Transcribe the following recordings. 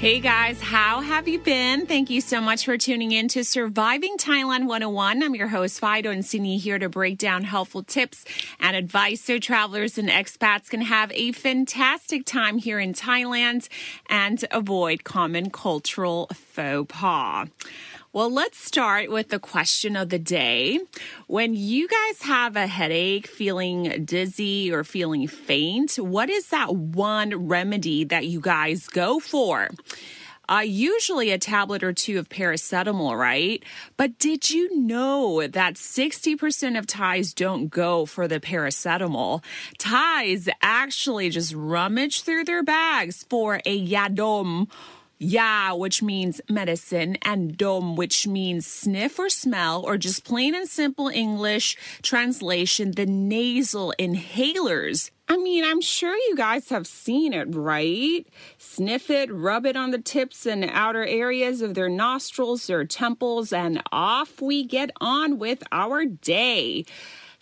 Hey guys, how have you been? Thank you so much for tuning in to Surviving Thailand 101. I'm your host, Fido and Sydney here to break down helpful tips and advice so travelers and expats can have a fantastic time here in Thailand and avoid common cultural faux pas. Well, let's start with the question of the day. When you guys have a headache, feeling dizzy, or feeling faint, what is that one remedy that you guys go for? Uh, usually a tablet or two of paracetamol, right? But did you know that 60% of Thais don't go for the paracetamol? Thais actually just rummage through their bags for a yadom Ya, which means medicine, and dom, which means sniff or smell, or just plain and simple English translation, the nasal inhalers. I mean, I'm sure you guys have seen it, right? Sniff it, rub it on the tips and outer areas of their nostrils, their temples, and off we get on with our day.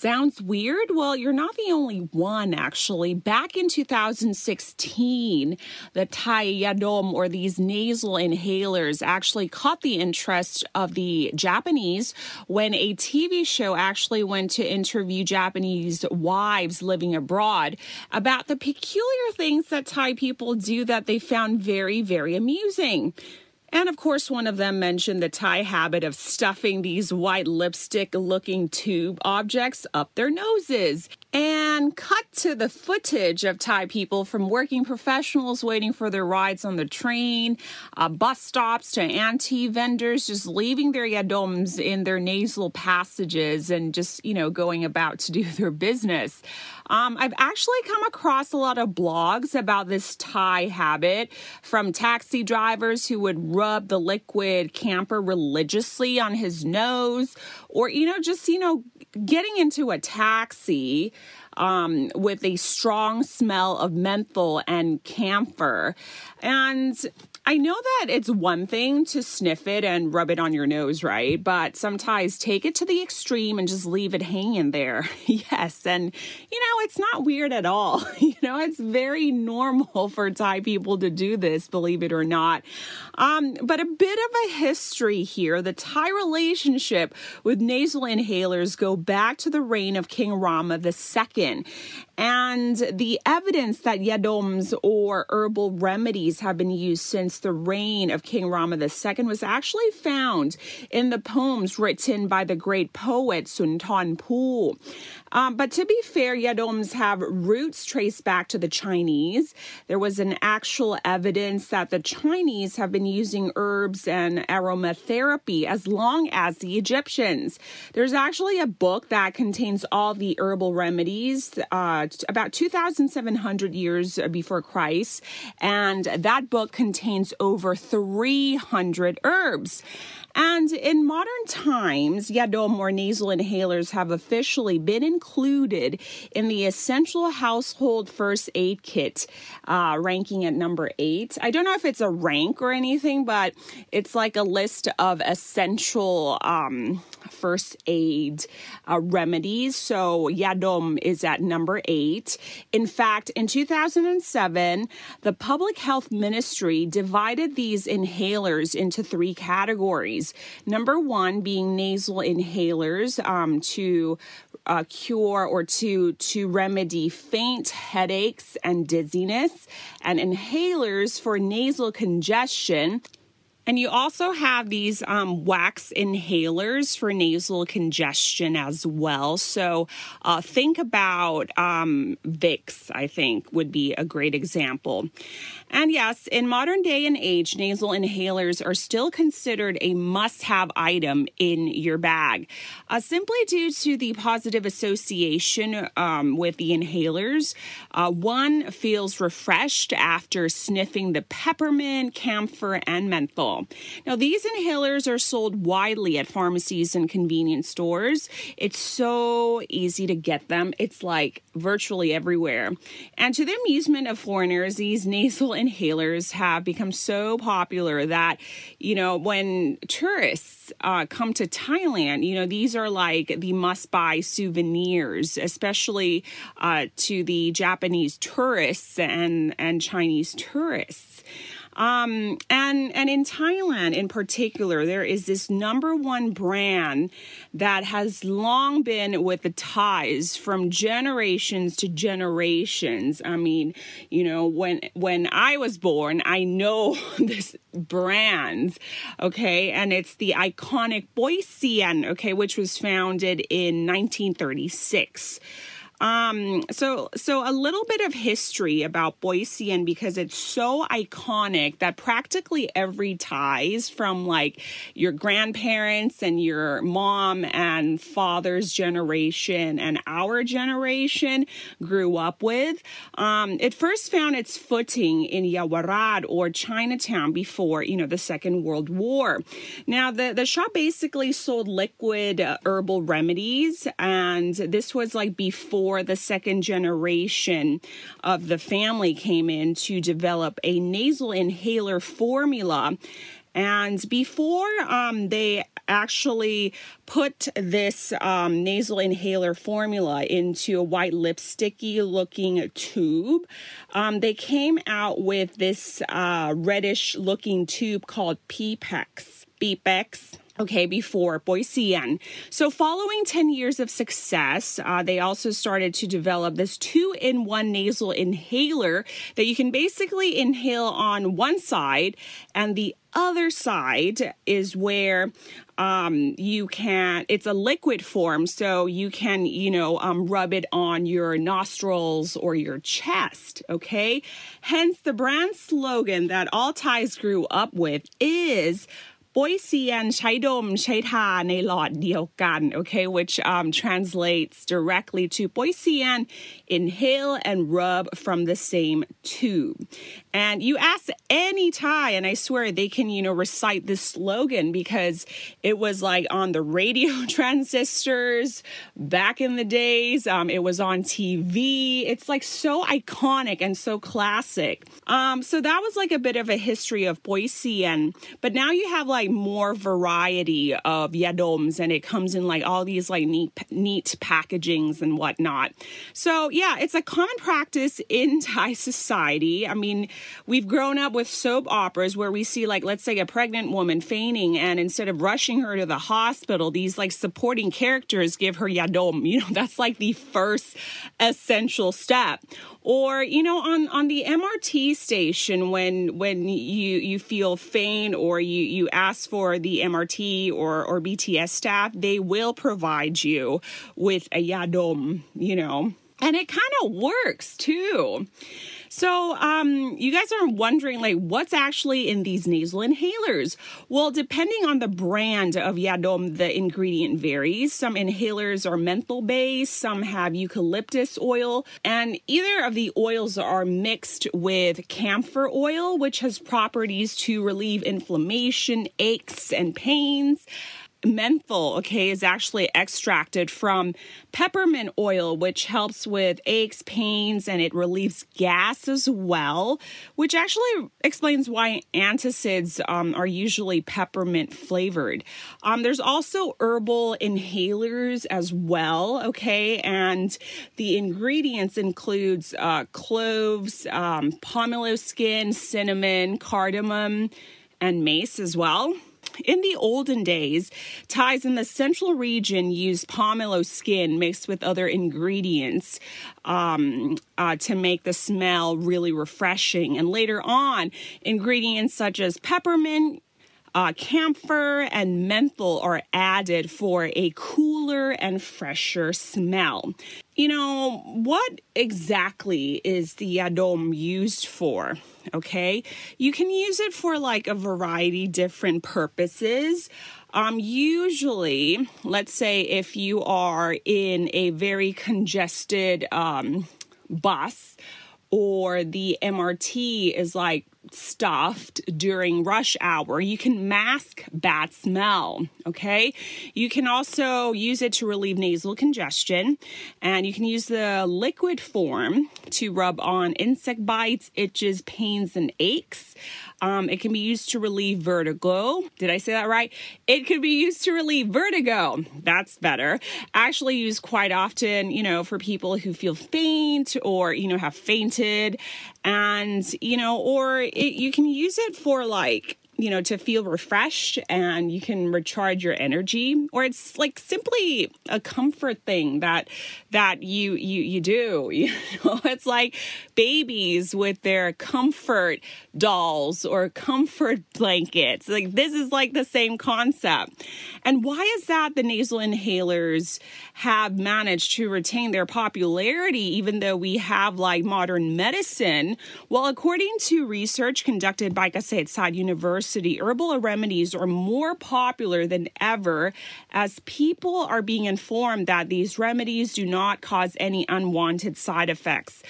Sounds weird? Well, you're not the only one, actually. Back in 2016, the Thai Yadom, or these nasal inhalers, actually caught the interest of the Japanese when a TV show actually went to interview Japanese wives living abroad about the peculiar things that Thai people do that they found very, very amusing. And of course, one of them mentioned the Thai habit of stuffing these white lipstick looking tube objects up their noses. And cut to the footage of Thai people from working professionals waiting for their rides on the train, uh, bus stops to anti vendors just leaving their yadoms in their nasal passages and just, you know, going about to do their business. Um, I've actually come across a lot of blogs about this Thai habit from taxi drivers who would rub the liquid camphor religiously on his nose, or, you know, just, you know, getting into a taxi um, with a strong smell of menthol and camphor. And I know that it's one thing to sniff it and rub it on your nose, right? But sometimes take it to the extreme and just leave it hanging there. yes. And, you know, it's not weird at all. you know, it's very normal for Thai people to do this, believe it or not. Um, but a bit of a history here. The Thai relationship with nasal inhalers go back to the reign of King Rama II. And the evidence that yadoms or herbal remedies have been used since the reign of King Rama II was actually found in the poems written by the great poet Sunthorn Phu. Um, but to be fair, yadoms have roots traced back to the Chinese. There was an actual evidence that the Chinese have been using herbs and aromatherapy as long as the Egyptians. There's actually a book that contains all the herbal remedies uh, about 2,700 years before Christ, and that book contains over 300 herbs. And in modern times, Yadom or nasal inhalers have officially been included in the essential household first aid kit, uh, ranking at number eight. I don't know if it's a rank or anything, but it's like a list of essential um, first aid uh, remedies. So Yadom is at number eight. In fact, in 2007, the Public Health Ministry divided these inhalers into three categories. Number one being nasal inhalers um, to uh, cure or to to remedy faint headaches and dizziness, and inhalers for nasal congestion. And you also have these um, wax inhalers for nasal congestion as well. So uh, think about um, Vicks, I think, would be a great example. And yes, in modern day and age, nasal inhalers are still considered a must have item in your bag, uh, simply due to the positive association um, with the inhalers. Uh, one feels refreshed after sniffing the peppermint, camphor, and menthol. Nasal. Now, these inhalers are sold widely at pharmacies and convenience stores. It's so easy to get them, it's like virtually everywhere. And to the amusement of foreigners, these nasal inhalers have become so popular that, you know, when tourists uh, come to Thailand, you know, these are like the must buy souvenirs, especially uh, to the Japanese tourists and, and Chinese tourists. Um, and and in Thailand in particular, there is this number one brand that has long been with the Thais from generations to generations. I mean, you know, when when I was born, I know this brand, okay, and it's the iconic Poy-Sian, okay, which was founded in 1936. Um, so so a little bit of history about Poy-Sian because it's so iconic that practically every Thais from like your grandparents and your mom and father's generation and our generation grew up with. Um, it first found its footing in Yaowarat or Chinatown before you know the Second World War. Now the the shop basically sold liquid uh, herbal remedies, and this was like before before the second generation of the family came in to develop a nasal inhaler formula. And before um, they actually put this um, nasal inhaler formula into a white lipsticky looking tube, um, they came out with this uh, reddish looking tube called PPEX. PPEX okay, before Poy-Sian. So, following 10 years of success, uh, they also started to develop this two in one nasal inhaler that you can basically inhale on one side, and the other side is where um, you can, it's a liquid form, so you can, you know, um, rub it on your nostrils or your chest, okay? Hence, the brand slogan that all Thais grew up with is Poy-Sian okay, which um, translates directly to Poy-Sian, inhale and rub from the same tube. And you ask any Thai, and I swear they can, you know, recite this slogan because it was like on the radio transistors back in the days, um, it was on TV. It's like so iconic and so classic. Um, so that was like a bit of a history of Poy-Sian, but now you have like like more variety of yadoms and it comes in like all these like neat neat packagings and whatnot. So yeah, it's a common practice in Thai society. I mean, we've grown up with soap operas where we see like let's say a pregnant woman fainting and instead of rushing her to the hospital, these like supporting characters give her yadom. You know, that's like the first essential step or you know on on the MRT station when when you you feel faint or you you ask for the MRT or or BTS staff they will provide you with a yadom you know. And it kind of works too so, um, you guys are wondering, like, what's actually in these nasal inhalers? Well, depending on the brand of Yadom, the ingredient varies. Some inhalers are menthol based, some have eucalyptus oil, and either of the oils are mixed with camphor oil, which has properties to relieve inflammation, aches, and pains menthol, okay, is actually extracted from peppermint oil, which helps with aches, pains, and it relieves gas as well, which actually explains why antacids um, are usually peppermint flavored. Um, there's also herbal inhalers as well, okay, and the ingredients includes uh, cloves, um, pomelo skin, cinnamon, cardamom, and mace as well. In the olden days, Thais in the central region used pomelo skin mixed with other ingredients um, uh, to make the smell really refreshing. And later on, ingredients such as peppermint, uh, camphor and menthol are added for a cooler and fresher smell. You know, what exactly is the yadom used for? Okay, you can use it for like a variety different purposes. Um, usually, let's say if you are in a very congested um, bus or the MRT is like stuffed during rush hour. You can mask bad smell, okay? You can also use it to relieve nasal congestion, and you can use the liquid form to rub on insect bites, itches, pains, and aches. Um, it can be used to relieve vertigo. Did I say that right? It could be used to relieve vertigo. That's better. Actually, used quite often, you know, for people who feel faint or, you know, have fainted. And, you know, or it, you can use it for like you know, to feel refreshed and you can recharge your energy or it's like simply a comfort thing that that you you you do. You know, it's like babies with their comfort dolls or comfort blankets. Like this is like the same concept. And why is that the nasal inhalers have managed to retain their popularity even though we have like modern medicine? Well, according to research conducted by Kasetsart University Herbal remedies are more popular than ever as people are being informed that these remedies do not cause any unwanted side effects.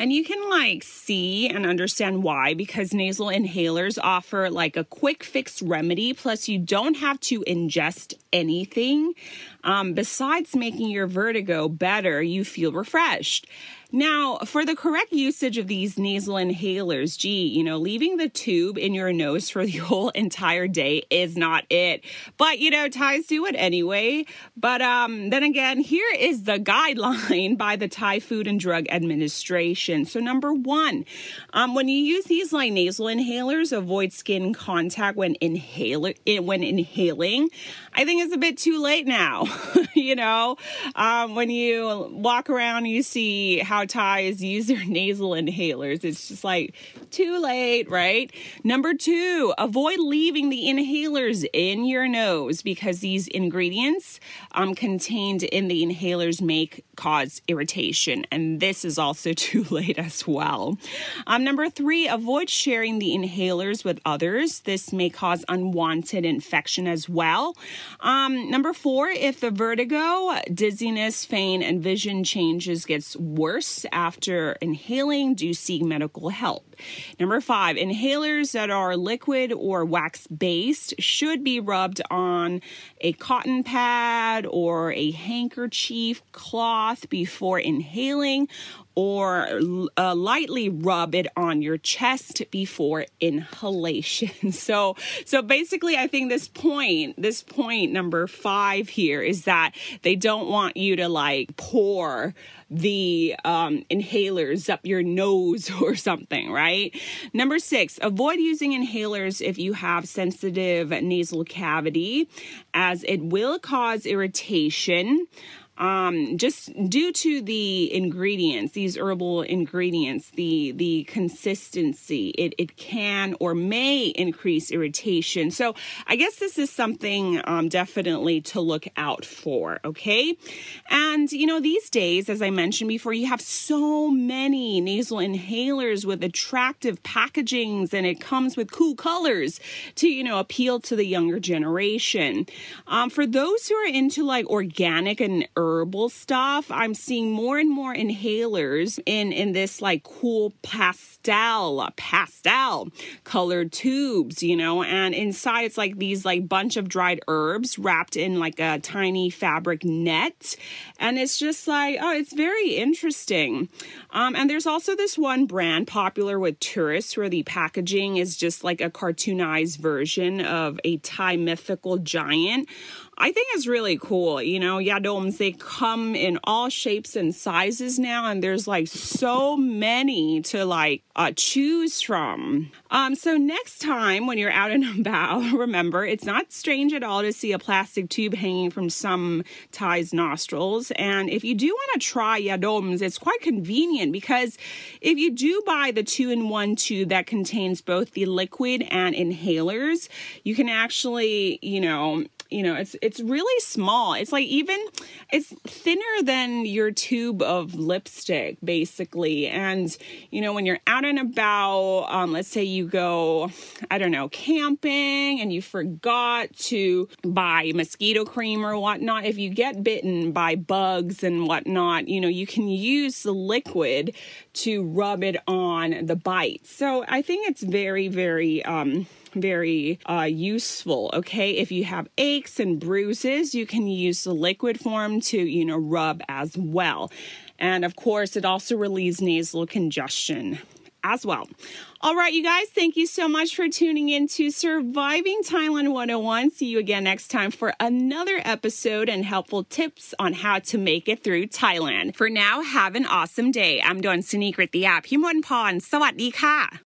And you can like see and understand why because nasal inhalers offer like a quick fix remedy. Plus, you don't have to ingest anything. Um, besides making your vertigo better, you feel refreshed. Now, for the correct usage of these nasal inhalers, gee, you know, leaving the tube in your nose for the whole entire day is not it. But, you know, Thais do it anyway. But um, then again, here is the guideline by the Thai Food and Drug Administration. So, number one, um, when you use these like nasal inhalers, avoid skin contact when inhaling. When inhaling, I think it's a bit too late now. you know, um, when you walk around, you see how Thais use their nasal inhalers. It's just like too late, right? Number two, avoid leaving the inhalers in your nose because these ingredients um, contained in the inhalers make cause irritation. And this is also too late as well. Um, number three, avoid sharing the inhalers with others. This may cause unwanted infection as well. Um, number four, if the vertigo, dizziness, faint, and vision changes gets worse, after inhaling, do seek medical help. Number five, inhalers that are liquid or wax based should be rubbed on a cotton pad or a handkerchief cloth before inhaling or uh, lightly rub it on your chest before inhalation. So, so basically, I think this point, this point number five here is that they don't want you to like pour the um, inhalers up your nose or something, right? Number six, avoid using inhalers if you have sensitive nasal cavity, as it will cause irritation um, just due to the ingredients, these herbal ingredients, the the consistency, it it can or may increase irritation. So I guess this is something um, definitely to look out for. Okay, and you know these days, as I mentioned before, you have so many nasal inhalers with attractive packagings, and it comes with cool colors to you know appeal to the younger generation. Um, for those who are into like organic and herbal herbal stuff, I'm seeing more and more inhalers in in this like cool pastel pastel colored tubes, you know, and inside it's like these like bunch of dried herbs wrapped in like a tiny fabric net, and it's just like oh, it's very interesting. Um, and there's also this one brand popular with tourists where the packaging is just like a cartoonized version of a Thai mythical giant. I think it's really cool. You know, yadoms, they come in all shapes and sizes now, and there's like so many to like uh, choose from. Um, so next time when you're out and about, remember it's not strange at all to see a plastic tube hanging from some Thai's nostrils. And if you do want to try yadoms, it's quite convenient because if you do buy the two-in-one tube that contains both the liquid and inhalers, you can actually, you know, you know, it's it's really small. It's like even it's thinner than your tube of lipstick, basically. And you know, when you're out and about, um, let's say you go, I don't know, camping, and you forgot to buy mosquito cream or whatnot. If you get bitten by bugs and whatnot, you know, you can use the liquid to rub it on the bite. So I think it's very, very um very uh, useful. Okay, if you have aches and bruises, you can use the liquid form to you know rub as well. And of course, it also relieves nasal congestion as well. All right, you guys, thank you so much for tuning in to Surviving Thailand 101. See you again next time for another episode and helpful tips on how to make it through Thailand. For now, have an awesome day. I'm Don Sunikrit, the app. พิมพ์พรสวัสดีค่ะ